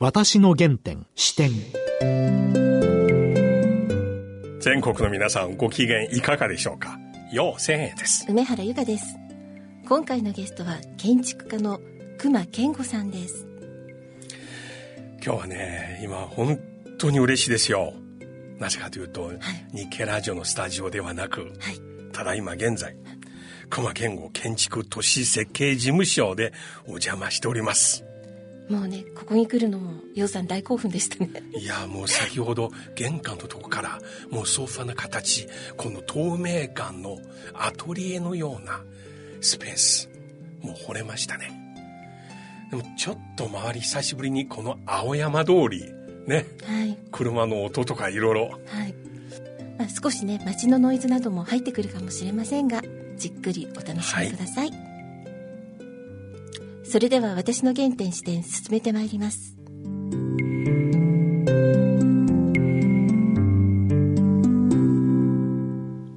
私の原点視点。全国の皆さんご機嫌いかがでしょうか？よう千円です。梅原由香です。今回のゲストは建築家の熊健吾さんです。今日はね今本当に嬉しいですよ。なぜかというと、はい、日経ラジオのスタジオではなく、はい、ただいま現在熊健吾建築都市設計事務所でお邪魔しておりますもうねここに来るのも洋さん大興奮でしたね。いやもう先ほど玄関のとこからもうソファの形この透明感のアトリエのようなスペースもう惚れましたね。でもちょっと周り久しぶりにこの青山通りね、はい、車の音とかいろいろはい。まあ、少しね街のノイズなども入ってくるかもしれませんがじっくりお楽しみください、はいそれでは私の原点視点進めてまいります。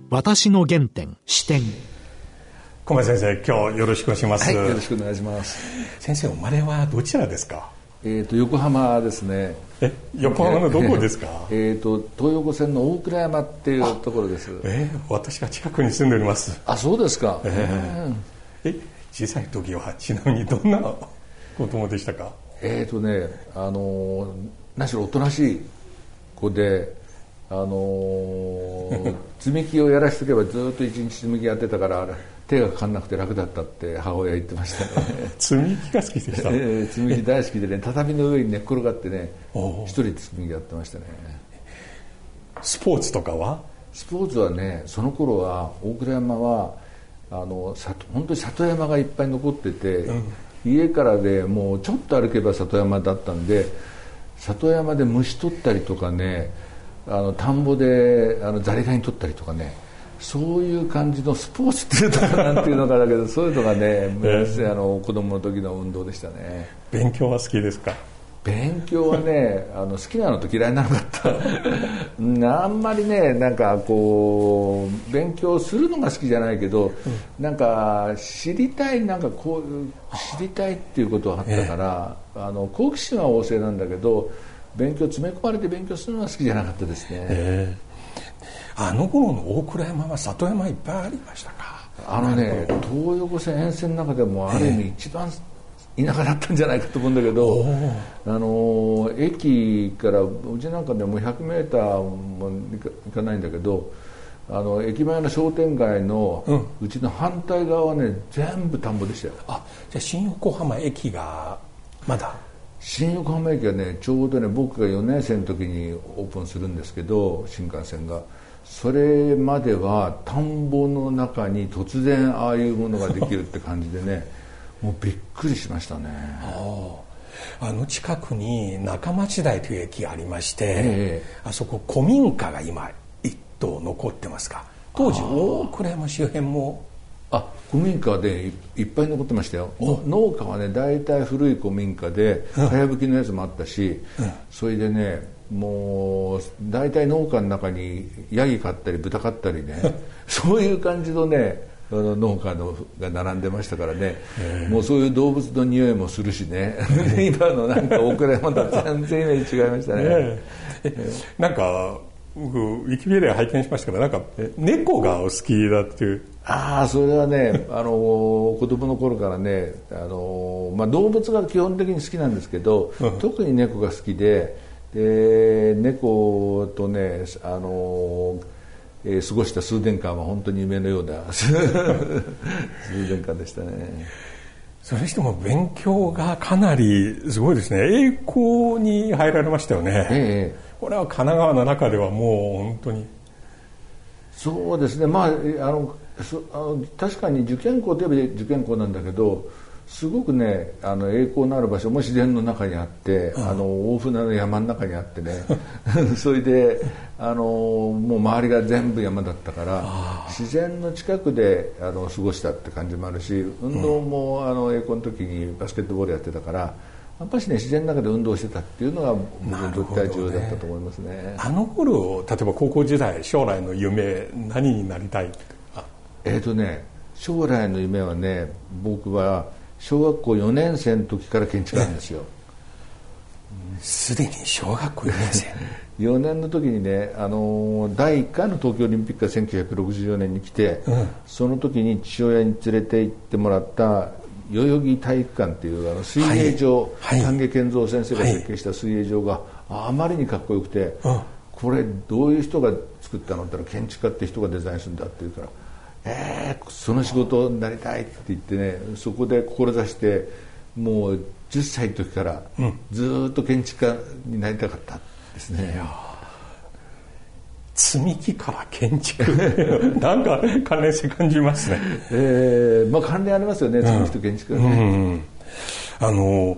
私の原点視点。小林先生今日よろしくお願いします、はい、よろしくお願いします。先生生まれはどちらですか？えっ、ー、と横浜ですね。え横浜のどこですか？えっ、ー、と東横線の大倉山っていうところですえー、私が近くに住んでおりますあそうですかえー、え小さい時はちなみにどんな子供でしたか？えっ、ー、とねあの何しろおとなしい子であの 積み木をやらしとけばずっと一日積み木やってたから手がかかんなくて楽だったって母親言ってましたね。積み木が好きでした、えー、積み木大好きでね畳の上に寝っ転がってね一人で積み木やってましたね。スポーツとかは？スポーツはねその頃は大倉山はあの本当に里山がいっぱい残ってて、うん、家からでもうちょっと歩けば里山だったんで里山で虫取ったりとかねあの田んぼであのザリガニ取ったりとかねそういう感じのスポーツっていうとかなんていうのかだけどそういうのがね、えー、あの子供の時の運動でしたね。勉強は好きですか？勉強はね あの好きなのと嫌いなのかった。あんまりねなんかこう勉強するのが好きじゃないけど、うん、なんか知りたいなんかこう知りたいっていうことはあったから、えー、あの好奇心は旺盛なんだけど勉強詰め込まれて勉強するのは好きじゃなかったですね、え。ー、あの頃の大倉山は里山いっぱいありましたか。あのね東横線沿線の中でもある意味一番、えー田舎だったんじゃないかと思うんだけどあの駅からうちなんかでも 100m も行かないんだけどあの駅前の商店街のうちの反対側はね全部田んぼでしたよ。あじゃあ新横浜駅がまだ？新横浜駅はねちょうどね僕が4年生の時にオープンするんですけど新幹線が。それまでは田んぼの中に突然ああいうものができるって感じでねもうびっくりしましたね。あの近くに中町台という駅がありまして、えー、あそこ古民家が今一棟残ってますか。当時大倉山周辺も。あ古民家でいっぱい残ってましたよ。農家はね大体古い古民家でかやぶきのやつもあったし、うん、それでねもう大体農家の中にヤギ飼ったり豚飼ったりね そういう感じのねの農家のが並んでましたからね、もうそういう動物の匂いもするしね。今のなんか大倉山と全然イメージ違いましたね。なんか僕ウィキペディア拝見しましたけどなんか猫がお好きだっていう。ああそれはね あの子供の頃からねあの、まあ、動物が基本的に好きなんですけど、うん、特に猫が好きでで猫とねあのえー、過ごした数年間は本当に夢のような 数年間でしたね。それにしても勉強がかなりすごいですね。栄光に入られましたよね、ええ、これは神奈川の中ではもう本当に。そうですね。まああのあの確かに受験校といえば受験校なんだけどすごくねあの栄光のある場所も自然の中にあって、あの大船の山の中にあってね。それであのもう周りが全部山だったから自然の近くであの過ごしたって感じもあるし運動も、うん、あの栄光の時にバスケットボールやってたからやっぱしね自然の中で運動してたっていうのが僕にとっては重要だったと思いますね、ね、あの頃例えば高校時代将来の夢何になりたい？えっ、ー、とね将来の夢はね僕は小学校4年生の時から建築なんですよ。すでに小学校4年生。4年の時にね、あのー第1回の東京オリンピックが1964年に来て、うん。その時に父親に連れて行ってもらった代々木体育館っていうあの水泳場、はい。はい。丹下健三先生が設計した水泳場があまりにかっこよくて、うん。これどういう人が作ったのって言ったら建築家って人がデザインするんだって言うからえー、その仕事になりたいって言ってねそこで志してもう10歳の時からずーっと建築家になりたかったですね、積み木から建築。なんか関連性感じますね。えーまあ関連ありますよね積み木と建築がね、あの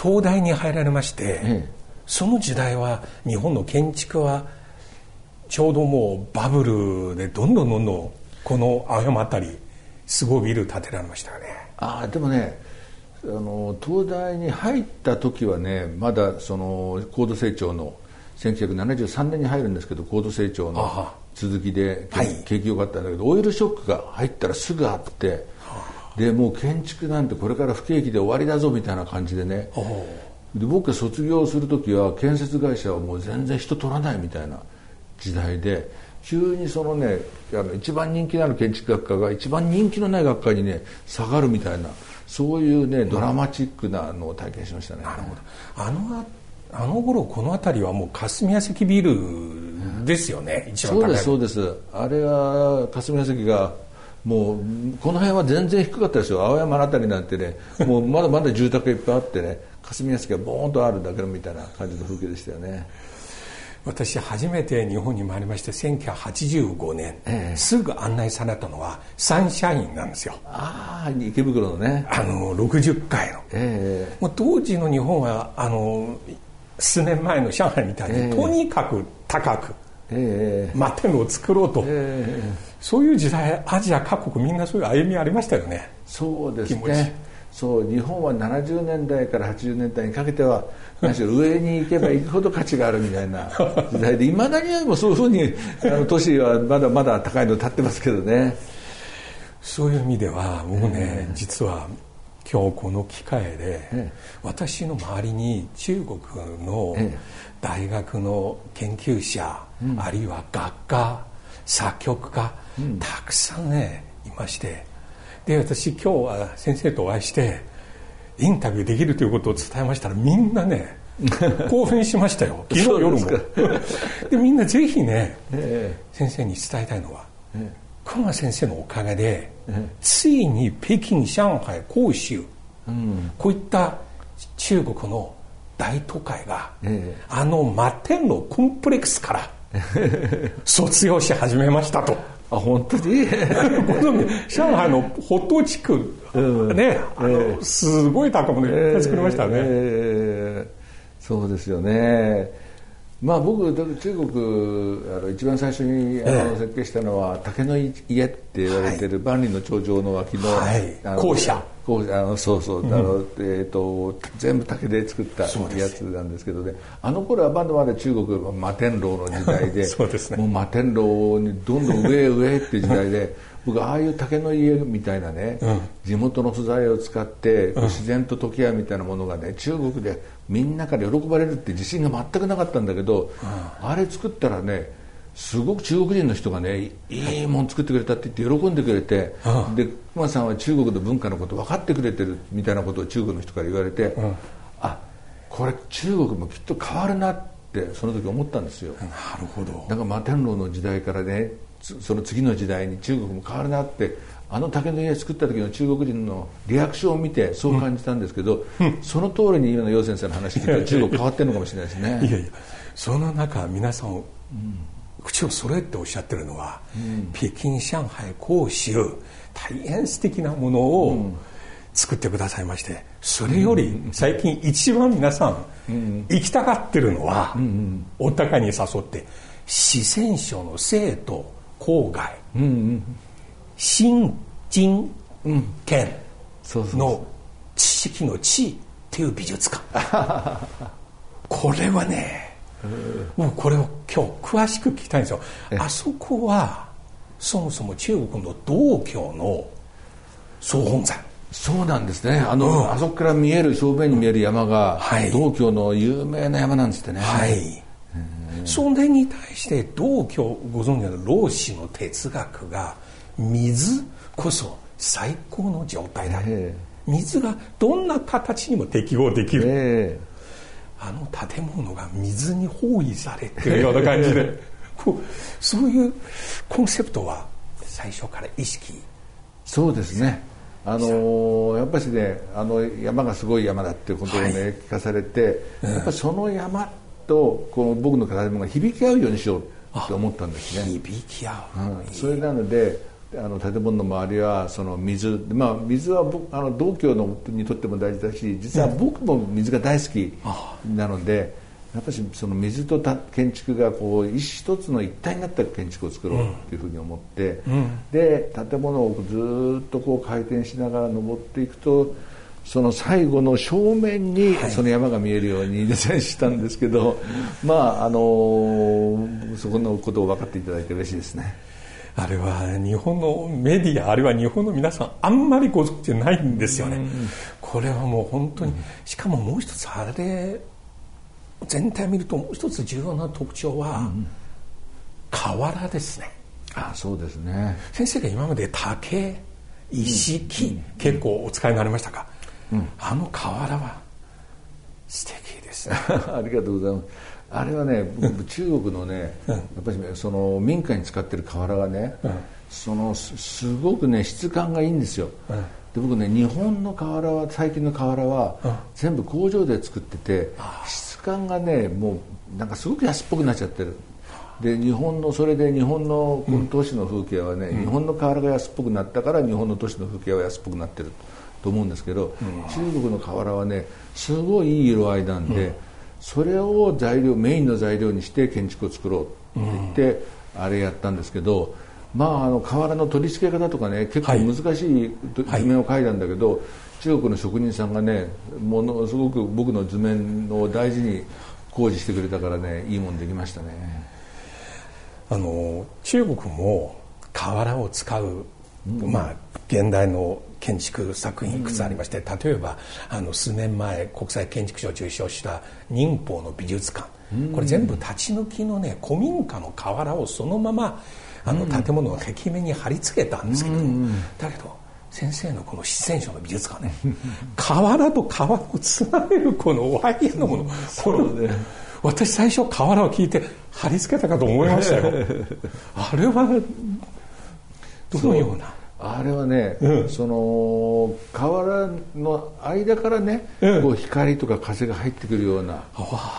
東大に入られまして、ええ。その時代は日本の建築はちょうどもうバブルでどんどんどんどんこの青山あたりすごいビル建てられましたよね。ああでもねあの東大に入った時はねまだその高度成長の1973年に入るんですけど高度成長の続きで、はい。景気良かったんだけどオイルショックが入ったらすぐあってでもう建築なんてこれから不景気で終わりだぞみたいな感じでね。で僕が卒業する時は建設会社はもう全然人取らないみたいな時代で急にそのねあの一番人気のある建築学科が一番人気のない学科にね下がるみたいなそういうねドラマチックなのを体験しましたね、なるほど。あのあの頃この辺りはもう霞ヶ関ビルですよね、一番高い。そうですそうです。あれは霞ヶ関がもうこの辺は全然低かったですよ。青山のあたりなんてねもうまだまだ住宅いっぱいあってね霞ヶ関がボーンとあるだけのみたいな感じの風景でしたよね私初めて日本に参りまして1985年、ええ。すぐ案内されたのはサンシャインなんですよ。ああ池袋のね。あの60階の。えもう当時の日本はあの数年前の上海みたいに、ええ。とにかく高くええ摩天楼を作ろうと、ええそういう時代アジア各国みんなそういう歩みありましたよね。そうです気持ち。ねそう日本は70年代から80年代にかけては何しろ上に行けば行くほど価値があるみたいな 時代でいまだにはもうそういうふうにあの都市はまだまだ高いの立ってますけどね。そういう意味では僕ね、実は今日この機会で、え私の周りに中国のええ。大学の研究者、あるいは学科作曲家、たくさんねいましてで私今日は先生とお会いしてインタビューできるということを伝えましたらみんなね 興奮しましたよ。昨日夜も。でみんなぜひねえ先生に伝えたいのはえ熊谷先生のおかげで、ええ。ついに北京上海広州、こういった中国の大都会が、ええ。あの摩天楼コンプレックスから 卒業し始めましたと。あ本当に？上海のホット地区、うん。ね、あのすごい高物で作りましたね。ええ。そうですよね。まあ僕中国あの一番最初にあの設計したのは竹の家って言われてる万里の長城の脇の,、はい。あの校舎校舎あのそうそう、あのえー、と全部竹で作ったやつなんですけどね。あの頃はまだまだ中国は摩天楼の時代で そうですね。もう摩天楼にどんどん上へ上へっていう時代で 僕ああいう竹の家みたいなね、地元の素材を使って自然と溶け合うみたいなものがね中国でみんなから喜ばれるって自信が全くなかったんだけど、あれ作ったらねすごく中国人の人がねいいもん作ってくれたって言って喜んでくれて、で熊さんは中国の文化のこと分かってくれてるみたいなことを中国の人から言われて、あこれ中国もきっと変わるなってその時思ったんですよ。なるほど。だから摩天楼の時代からねつその次の時代に中国も変わるなってあの竹の家作った時の中国人のリアクションを見てそう感じたんですけど、その通りに今の楊先生の話聞いたら中国変わってるのかもしれないですね。いやいやその中皆さん、口を揃えておっしゃってるのは、北京上海広州大変素敵なものを作ってくださいましてそれより最近一番皆さん行きたがってるのは、お互いに誘って四川省の生徒郊外、新人県の知識の地っていう美術館。これはね、もうこれを今日詳しく聞きたいんですよ。あそこはそもそも中国の道教の総本山。そうなんですね。あの、あそこから見える正面に見える山が、はい。道教の有名な山なんですってね。はい。それに対して道教ご存知の老子の哲学が水こそ最高の状態だ、え水がどんな形にも適応できる、えあの建物が水に包囲されてるような感じで。こうそういうコンセプトは最初から意識。そうですね。あのーやっぱしねあの山がすごい山だっていうことをね、はい。聞かされて、やっぱその山とこの僕の建物が響き合うようにしようって思ったんですね。響き合う、うん。それなのであの建物の周りはその水、まあ、水は僕あの道教のにとっても大事だし実は僕も水が大好きなので、やっぱりその水とた建築がこう一つの一体になった建築を作ろうっていうふうに思って、で建物をずーっとこう回転しながら登っていくとその最後の正面にその山が見えるようにデザインしたんですけど、まああのそこのことを分かってい。ただいて嬉しいですね。あれは日本のメディアあるいは日本の皆さんあんまりご存知ないんですよね、これはもう本当に、しかももう一つあれ全体見るともう一つ重要な特徴は、瓦ですね。あそうですね。先生が今まで竹石木、結構お使いになりましたか、あの瓦は素敵ですね。ありがとうございますあれはね僕中国のねやっぱりねその民家に使ってる瓦がね、そのすすごくね質感がいいんですよ、で僕ね日本の瓦は最近の瓦は全部工場で作ってて質感がねもうなんかすごく安っぽくなっちゃってる。で日本のそれで日本のこの都市の風景はね、日本の瓦が安っぽくなったから日本の都市の風景は安っぽくなってると思うんですけど、中国の瓦はねすごいいい色合いなんで、それを材料メインの材料にして建築を作ろうって言って、あれやったんですけどまああの瓦の取り付け方とかね結構はい難しい図はい面を描いたんだけど、中国の職人さんがねものすごく僕の図面を大事に工事してくれたからねいいもんできましたね。あの中国も瓦を使う、まあ、現代の建築作品いくつありまして、例えばあの数年前国際建築賞を受賞した寧波の美術館、これ全部立ち退きのね古民家の瓦をそのままあの建物の壁面に貼り付けたんですけども、だけど先生のこの四川省の美術館ね瓦と瓦をつなげるこのワイヤーのもの。これ私最初瓦を聞いて貼り付けたかと思いましたよ。あれはどのようなあれはね、うん。その瓦の間からね、うん。こう光とか風が入ってくるような、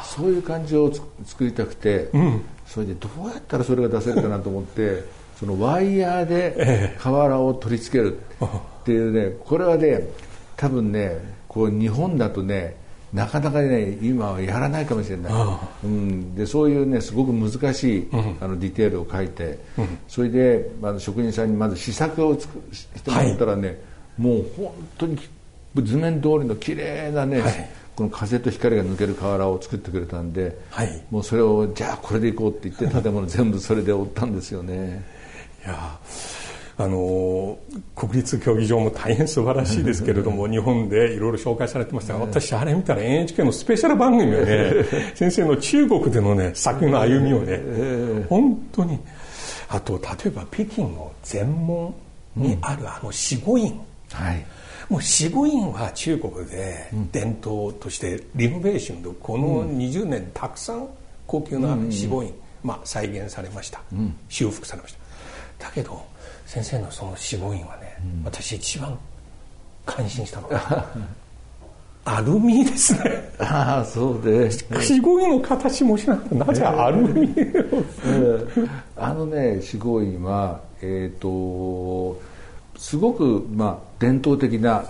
そういう感じをつ作りたくて、ん。それでどうやったらそれが出せるかなと思ってそのワイヤーでえ。瓦を取り付けるっていうねこれはね多分ねこう日本だとねなかなかね今はやらないかもしれない、うん、でそういうねすごく難しい、あのディテールを書いて、それであの職人さんにまず試作をつくしてもらったらね、もう本当に図面通りの綺麗なね、はい。この風と光が抜ける瓦を作ってくれたんで、はい。もうそれをじゃあこれでいこうって言って建物全部それで覆ったんですよね。いやあの国立競技場も大変素晴らしいですけれども 日本でいろいろ紹介されてましたが私あれ見たら NHK のスペシャル番組をね先生の中国でのね作品の歩みをね本当にあと例えば北京の全門にあるあの四五院、はい。もう四五院は中国で伝統としてリノベーションでこの20年たくさん高級な四五院、まあ、再現されました、修復されました。だけど先生のその四五院はね、私一番感心したのは アルミですね。ああそうで。四五院の形もしなくてなぜアルミを？うんあのね四合院はえっ、とすごくまあ伝統的な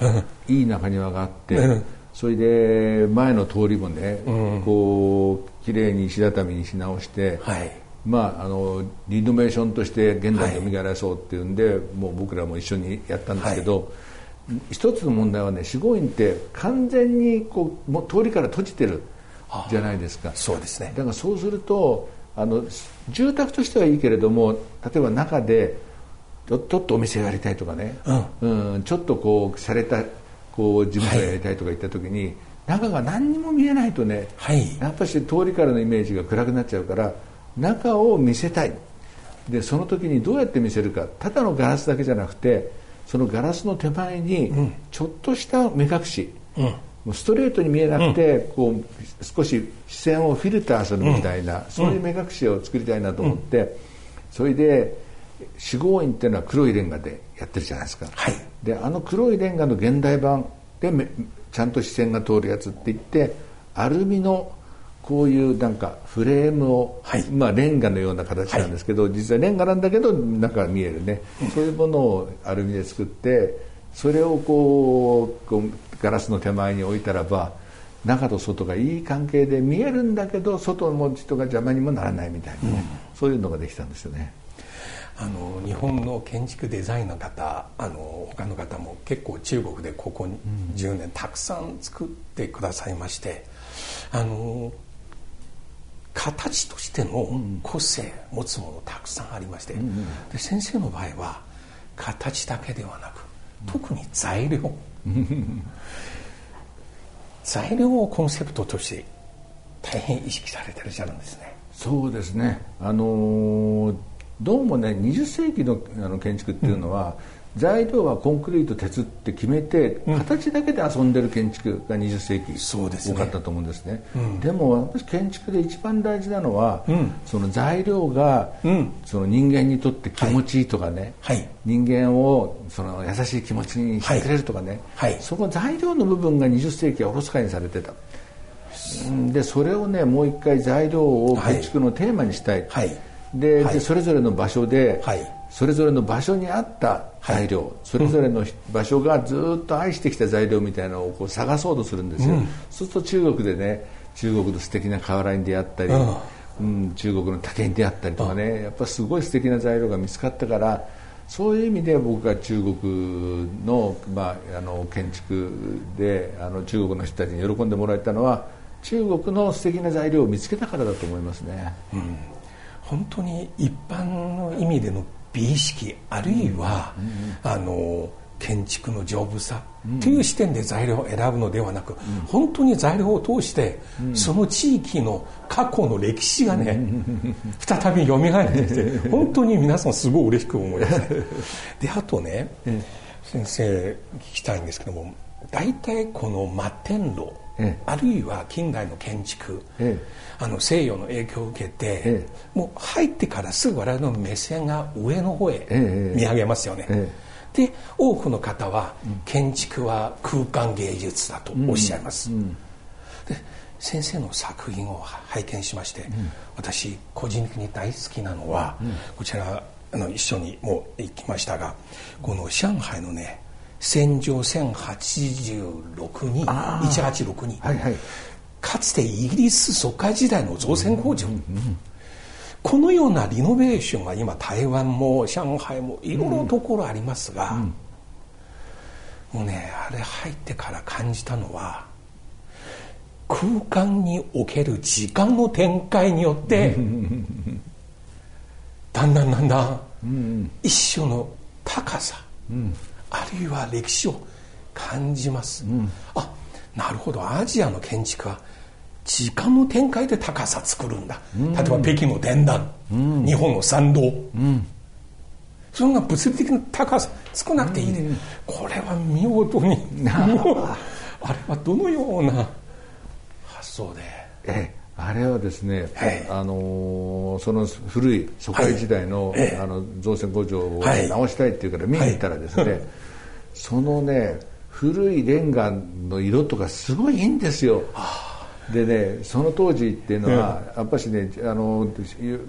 いい中庭があって、うんそれで前の通りもね、こう綺麗に石畳にし直して、はいまああのリノベーションとして現代に蘇らそうっていうんで、もう僕らも一緒にやったんですけど、一つの問題はね四合院って完全にこうもう通りから閉じてるじゃないですか。そうですね。だからそうするとあの住宅としてはいいけれども例えば中でちょっとお店やりたいとかね、うん。ちょっとこう洒落たこう事務所やりたいとか言った時に、中が何にも見えないとね、はい。やっぱり通りからのイメージが暗くなっちゃうから中を見せたい。でその時にどうやって見せるか。ただのガラスだけじゃなくてそのガラスの手前にちょっとした目隠し、もうストレートに見えなくて、こう少し視線をフィルターするみたいな、そういう目隠しを作りたいなと思って、それで四合院っていうのは黒いレンガでやってるじゃないですか、はい。であの黒いレンガの現代版でめちゃんと視線が通るやつって言ってアルミのこういうなんかフレームを、はい。まあ、レンガのような形なんですけど、実はレンガなんだけど中が見えるね、そういうものをアルミで作ってそれをこうガラスの手前に置いたらば中と外がいい関係で見えるんだけど外の人が邪魔にもならないみたいなね、そういうのができたんですよね。あの日本の建築デザインの方あの他の方も結構中国でここ10年たくさん作ってくださいましてあの形としての個性持つものたくさんありまして、で先生の場合は形だけではなく特に材料。材料をコンセプトとして大変意識されてるじゃないですね。そうですね、あのーどうもね20世紀のあの建築っていうのは、材料はコンクリート鉄って決めて、形だけで遊んでる建築が20世紀ね。多かったと思うんですね。でも私建築で一番大事なのは、その材料が、ん。その人間にとって気持ちいいとかね、はい。人間をその優しい気持ちにしてくれるとかね、はい。はいその材料の部分が20世紀はおろそかにされてた。うん。でそれをねもう一回材料を建築のテーマにしたい、はい。で,、はい。でそれぞれの場所で、はいそれぞれの場所に合った材料、それぞれの場所がずっと愛してきた材料みたいなのをこう探そうとするんですよ、そうすると中国でね中国の素敵な瓦に出会ったり、うん。中国の竹に出会ったりとかねやっぱすごい素敵な材料が見つかったからそういう意味で僕が中国の,、まあ、あの建築であの中国の人たちに喜んでもらえたのは中国の素敵な材料を見つけたからだと思いますね。本当に一般の意味での美意識あるいは、あの建築の丈夫さという視点で材料を選ぶのではなく、本当に材料を通して、その地域の過去の歴史がね、再び蘇ってきて 本当に皆さんすごい嬉しく思います。ね。であとね、先生聞きたいんですけども大体この摩天楼、ええ。あるいは近代の建築、ええ。あの西洋の影響を受けて、えもう入ってからすぐ我々の目線が上の方へええ見上げますよね。えで多くの方は建築は空間芸術だとおっしゃいます。で先生の作品を拝見しまして、私個人的に大好きなのは、こちらあの一緒にもう行きましたがこの上海のね戦場1086に186に、はいはい。かつてイギリス疎開時代の造船工場、このようなリノベーションが今台湾も上海もいろいろところありますが、もうねあれ入ってから感じたのは空間における時間の展開によってだんだんだんだん一種の高さ、あるいは歴史を感じます、あなるほど。アジアの建築は時間の展開で高さ作るんだ、例えば北京の天壇、日本の参道、そんな物理的な高さ少なくていいで、これは見事に。あれはどのような発想で。ええあれはですね、はいあのーその古い疎開時代の,、あの造船工場をはい。直したいっていうから見に行ったらですね、はい。そのね古いレンガの色とかすごいいいんですよ。でね、その当時っていうのは、やっぱしねあの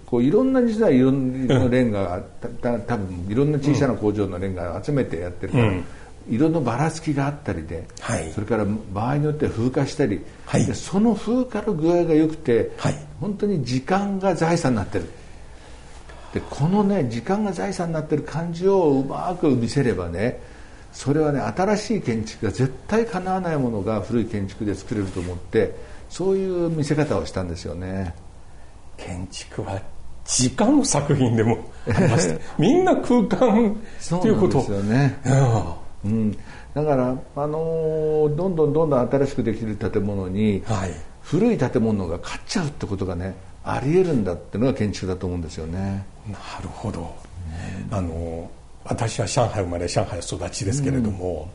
こういろんな時代いろんなレンガがたた多分いろんな小さな工場のレンガを集めてやってるから、うん色のばらつきがあったりで、はい。それから場合によっては風化したり、はい。でその風化の具合が良くて、はい。本当に時間が財産になってる。でこのね時間が財産になってる感じをうまく見せればねそれはね新しい建築が絶対かなわないものが古い建築で作れると思ってそういう見せ方をしたんですよね。建築は時間の作品でもありましてみんな空間そうということなんですよね、うんうん、だから、あのーどんどんどんどん新しくできる建物に、はい。古い建物が勝っちゃうってことがねありえるんだっていうのが建築だと思うんですよね。なるほど、あの私は上海生まれ上海育ちですけれども、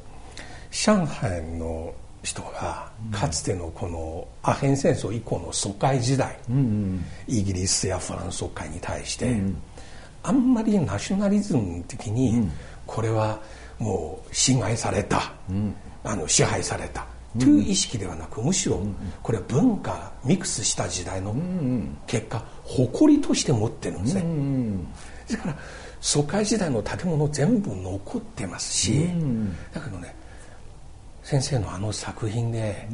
上海の人がかつてのこのアヘン戦争以降の疎開時代、イギリスやフランス疎開に対して、あんまりナショナリズム的にこれはもう侵害された、あの支配された。という意識ではなくむしろこれは文化ミックスした時代の結果誇りとして持ってるんですね。だから疎開時代の建物全部残ってますし、だけどね先生のあの作品で、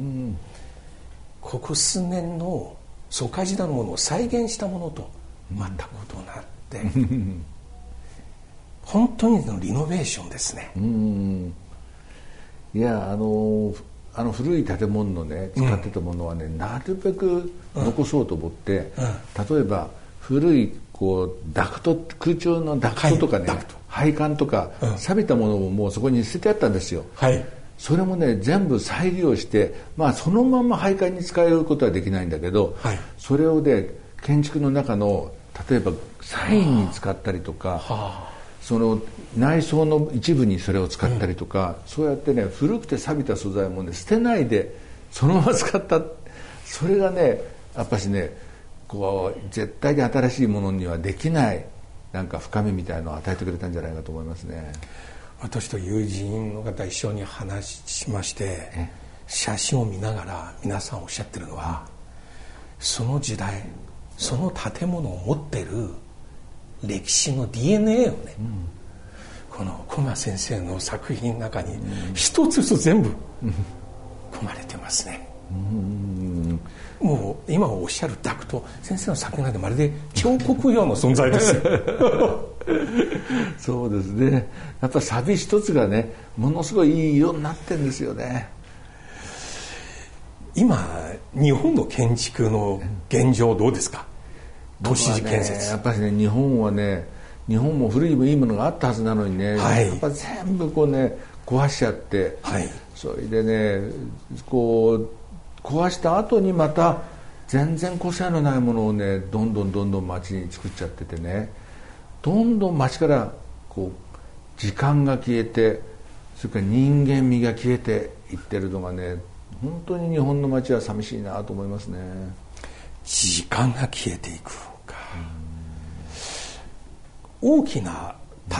ここ数年の疎開時代のものを再現したものと全く異なって、本当にのリノベーションですね。いやあのあの古い建物のね使ってたものはね、なるべく残そうと思って、例えば古いこうダクト空調のダクトとかね、はい配管とか、錆びたものももうそこに捨ててあったんですよ。はい。それもね全部再利用して、まあ、そのまま配管に使えることはできないんだけど、はい。それをね建築の中の例えばサインに使ったりとか、その内装の一部にそれを使ったりとか、そうやってね古くて錆びた素材もね捨てないでそのまま使ったそれがねやっぱしねこう絶対に新しいものにはできないなんか深みみたいのを与えてくれたんじゃないかと思いますね。私と友人の方一緒に話しまして写真を見ながら皆さんおっしゃってるのはその時代その建物を持ってる歴史の DNA をね、この小間先生の作品の中に一つずつ全部込まれてますね、もう今おっしゃるダクト先生の作品なんてまるで彫刻用の存在です。よ そうですね。やっぱサビ一つがねものすごいいい色になってるんですよね。今日本の建築の現状どうですか？都市建僕はね設、やっぱりね日本はね日本も古いもいいものがあったはずなのにね、はい。やっぱ全部こうね壊しちゃって、はい。それでねこう壊した後にまた全然個性のないものをねどんどんどんどん街に作っちゃっててねどんどん街からこう時間が消えてそれから人間味が消えていってるのがね本当に日本の街は寂しいなと思いますね。時間が消えていく。か大きな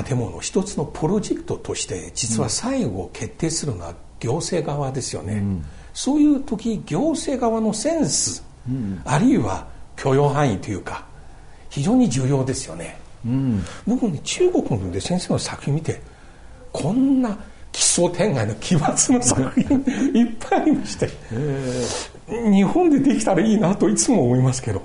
建物一つのプロジェクトとして実は最後決定するのは行政側ですよね、そういう時行政側のセンス、あるいは許容範囲というか非常に重要ですよね、僕ね中国で先生の作品見てこんな奇想天外の奇抜な作品 いっぱいありまして、日本でできたらいいなといつも思いますけど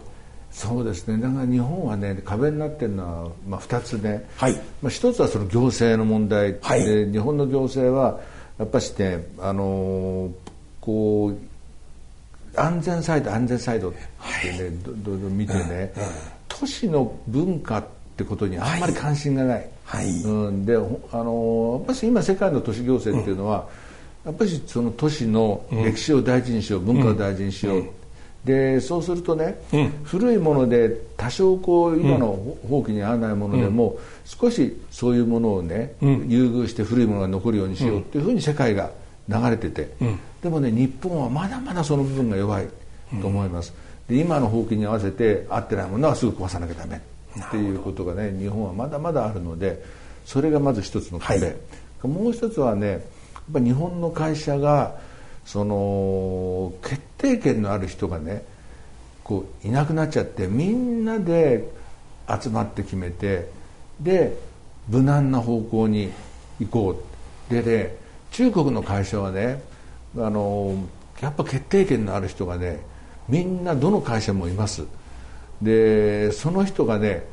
そうですね。だから日本はね壁になってるのは、まあ、2つね、はい。まあ、1つはその行政の問題、はい。で日本の行政はやっぱしね、あのーこう安全サイド安全サイドってね、どどど見てね、都市の文化ってことにあんまり関心がない、はい。うん、でほあのやっぱり今世界の都市行政っていうのは、やっぱりその都市の歴史を大事にしよう、文化を大事にしよう、でそうするとね、古いもので多少こう今の放棄に合わないものでも、少しそういうものをね、優遇して古いものが残るようにしようっていうふうに世界が流れてて、でもね日本はまだまだその部分が弱いと思います、で今の放棄に合わせて合ってないものはすぐ壊さなきゃダメっていうことがね日本はまだまだあるのでそれがまず一つの壁、はい。もう一つはねやっぱ日本の会社がその決定権のある人がねこういなくなっちゃってみんなで集まって決めてで無難な方向に行こう。でね中国の会社はねあのやっぱ決定権のある人がねみんなどの会社もいます。でその人がね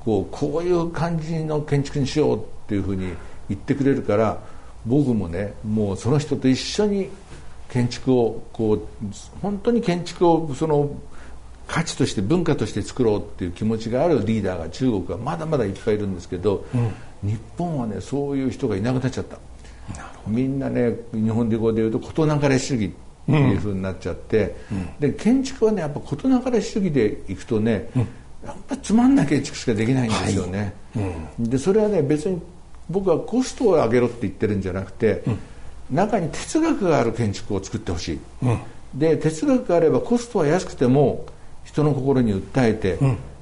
こうこういう感じの建築にしようっていうふうに言ってくれるから僕もねもうその人と一緒に建築をこう本当に建築をその価値として文化として作ろうっていう気持ちがあるリーダーが中国はまだまだいっぱいいるんですけど、日本はねそういう人がいなくなっちゃった。みんなね日本で語で言うと事なかれ主義っていうふうになっちゃって、で建築はねやっぱ事なかれ主義でいくとね、やっぱつまんない建築しかできないんですよね、でそれはね別に僕はコストを上げろって言ってるんじゃなくて、中に哲学がある建築を作ってほしい、で哲学があればコストは安くても人の心に訴えて、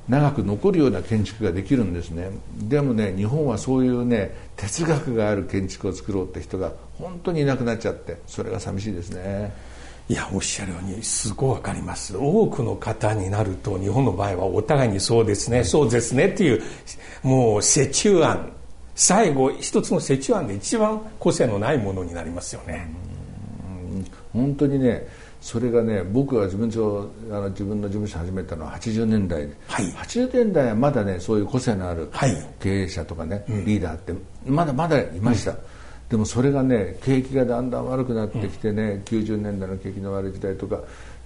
長く残るような建築ができるんですね。でもね日本はそういうね哲学がある建築を作ろうって人が本当にいなくなっちゃってそれが寂しいですね。いやおっしゃるようにすごいわかります。多くの方になると日本の場合はお互いにそうですね、そうですねっていうもう折衷案最後一つの折衷案で一番個性のないものになりますよね、本当にねそれがね僕が自分所あの自分の事務所始めたのは80年代。で、はい。80年代はまだねそういう個性のあるはい。経営者とかね、リーダーってまだまだいました、でもそれがね景気がだんだん悪くなってきてね、90年代の景気の悪い時代とか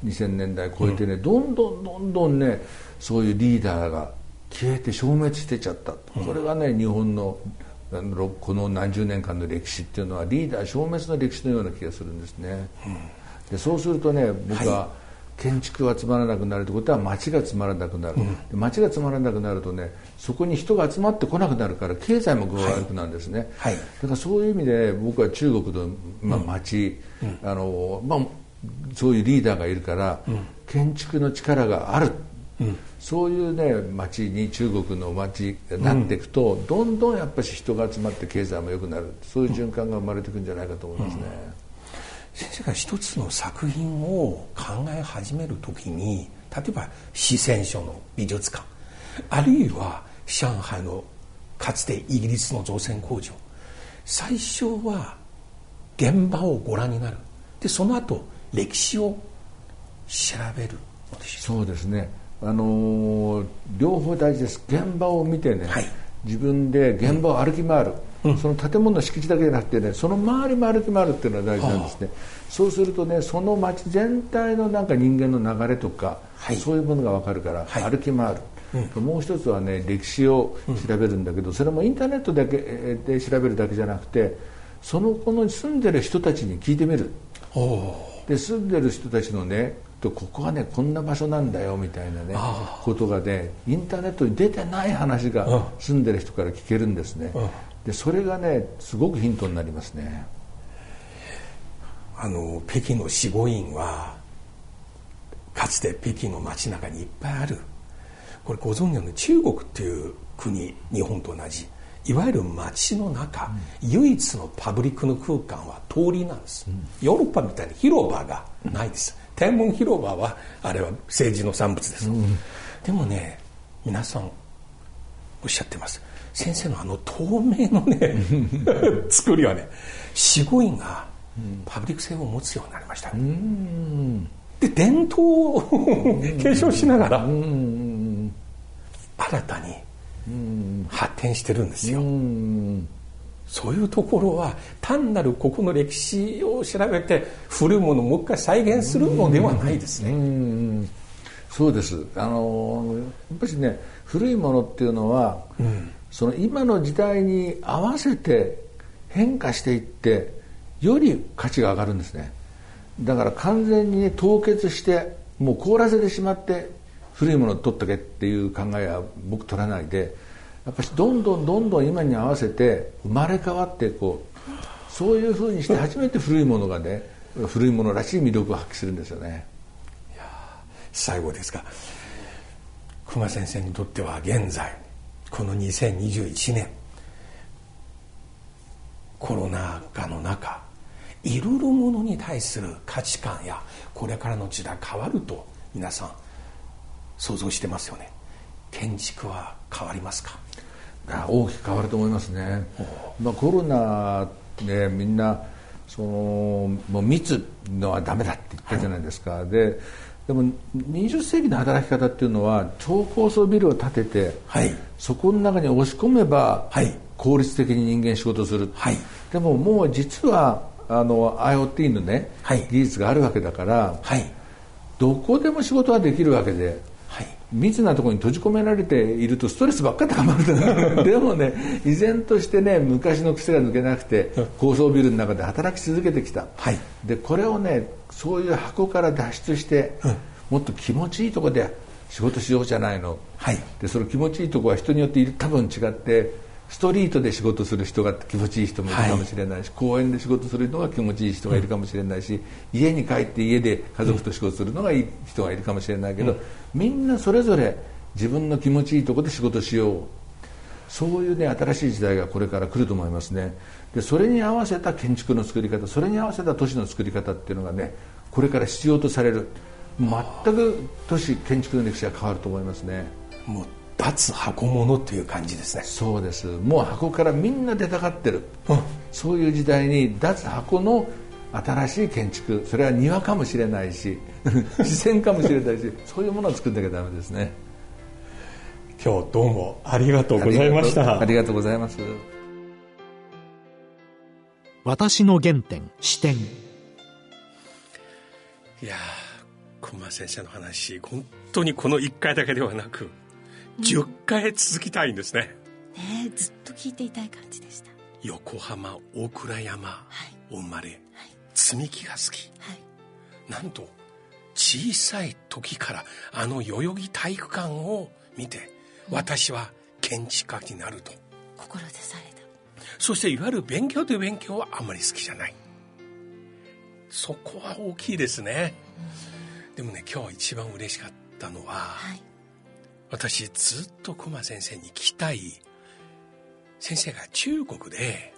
2000年代超えてね、どんどんどんどんねそういうリーダーが消えて消滅してちゃった、これがね日本のこの何十年間の歴史っていうのはリーダー消滅の歴史のような気がするんですね、でそうするとね僕は、建築がつまらなくなるということは街がつまらなくなる、で街がつまらなくなるとねそこに人が集まってこなくなるから経済も具合悪くなるんですね、はい。だからそういう意味で僕は中国の、まあ、街、あのまあ、そういうリーダーがいるから、建築の力がある、そういうね街に中国の街がなっていくと、どんどんやっぱり人が集まって経済も良くなる。そういう循環が生まれていくんじゃないかと思いますね。先生が一つの作品を考え始めるときに例えば四川省の美術館あるいは上海のかつてイギリスの造船工場最初は現場をご覧になる。でその後歴史を調べるそうですね、あのー両方大事です。現場を見てね、はい。自分で現場を歩き回る、その建物の敷地だけじゃなくてねその周りも歩き回るっていうのが大事なんですね、そうするとねその街全体のなんか人間の流れとか、はい。そういうものが分かるから、はい。歩き回る、もう一つはね歴史を調べるんだけど、それもインターネットだけえーで調べるだけじゃなくてその子の住んでる人たちに聞いてみる。で住んでる人たちのねとここはねこんな場所なんだよみたいなねことがねインターネットに出てない話がうん。住んでる人から聞けるんですね。うん。でそれがねすごくヒントになりますね。あの北京の死後院はかつて北京の街中にいっぱいある。これご存知のように中国っていう国日本と同じ。いわゆる街の中、唯一のパブリックの空間は通りなんです、ヨーロッパみたいに広場がないです天安門広場はあれは政治の産物です、でもね皆さんおっしゃってます。先生のあの透明のね 作りはね死後院がパブリック性を持つようになりました、で伝統を継承しながら新たに発展してるんですよ、そういうところは単なるここの歴史を調べて古いものをもう一回再現するのではないですね、そうです。あのやっぱりね古いものっていうのは、その今の時代に合わせて変化していってより価値が上がるんですね。だから完全に、ね、凍結してもう凍らせてしまって古いものを取っとけっていう考えは僕取らないでやっぱりどんどんどんどん今に合わせて生まれ変わってこうそういうふうにして初めて古いものがね古いものらしい魅力を発揮するんですよねいや。最後ですが熊先生にとっては現在この2021年コロナ禍の中いろいろものに対する価値観やこれからの時代変わると皆さん想像してますよね建築は変わりますか？あ大きく変わると思いますね、まあ、コロナでみんなそのもう密のはダメだって言ったじゃないですか、ででも20世紀の働き方っていうのは超高層ビルを建てて、はい。そこの中に押し込めば、はい。効率的に人間仕事する、はい。でももう実はあの IoT のね、はい。技術があるわけだから、はい。どこでも仕事はできるわけで密なところに閉じ込められているとストレスばっかり高まる でもね依然としてね昔の癖が抜けなくて高層ビルの中で働き続けてきた、はい。でこれをねそういう箱から脱出して、もっと気持ちいいところで仕事しようじゃないの、はい。でその気持ちいいところは人によって多分違ってストリートで仕事する人が気持ちいい人もいるかもしれないし、公園で仕事するのが気持ちいい人がいるかもしれないし、家に帰って家で家族と仕事するのがいい人がいるかもしれないけど、みんなそれぞれ自分の気持ちいいところで仕事しよう。そういうね新しい時代がこれから来ると思いますね。でそれに合わせた建築の作り方それに合わせた都市の作り方っていうのがねこれから必要とされる。全く都市建築の歴史が変わると思いますねもう脱箱物という感じですね。そうです。もう箱からみんな出たがってる、うん。そういう時代に脱箱の新しい建築それは庭かもしれないし 自然かもしれないしそういうものを作んなきゃダメですね。今日どうもありがとうございました。ありがとうございます。私の原点視点いやー熊先生の話本当にこの1回だけではなく、10回続きたいんですね。ねずっと聞いていたい感じでした。横浜大倉山はい。お生まれ、はい。積み木が好き。はい。なんと小さい時からあの代々木体育館を見て、私は建築家になると。志された。そしていわゆる勉強という勉強はあまり好きじゃない。そこは大きいですね、でもね今日一番嬉しかったのは、はい私ずっと熊先生に聞きたい。先生が中国で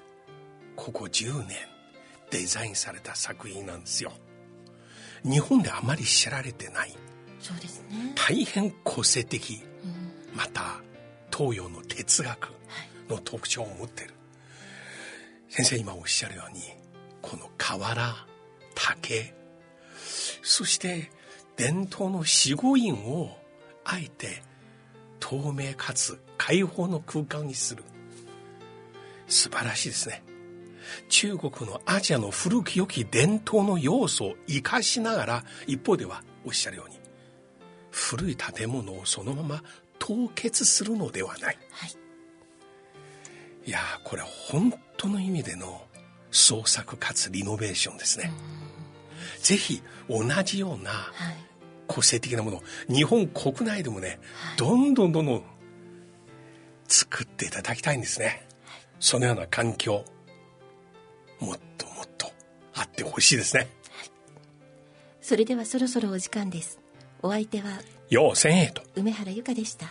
ここ10年デザインされた作品なんですよ。日本であまり知られてない。そうですね。大変個性的。うん。また東洋の哲学はい。の特徴を持ってる。先生今おっしゃるようにこの瓦竹。そして伝統の四五院をあえて透明かつ開放の空間にする。素晴らしいですね。中国のアジアの古き良き伝統の要素を生かしながら一方ではおっしゃるように古い建物をそのまま凍結するのではない。はい。いやーこれ本当の意味での創作かつリノベーションですね。ぜひ同じようなはい個性的なものを日本国内でもね、はいどんどんどんどん作っていただきたいんですね。そのような環境、もっともっとあってほしいですね。それではそろそろお時間ですお相手はよう千円と。梅原由香でした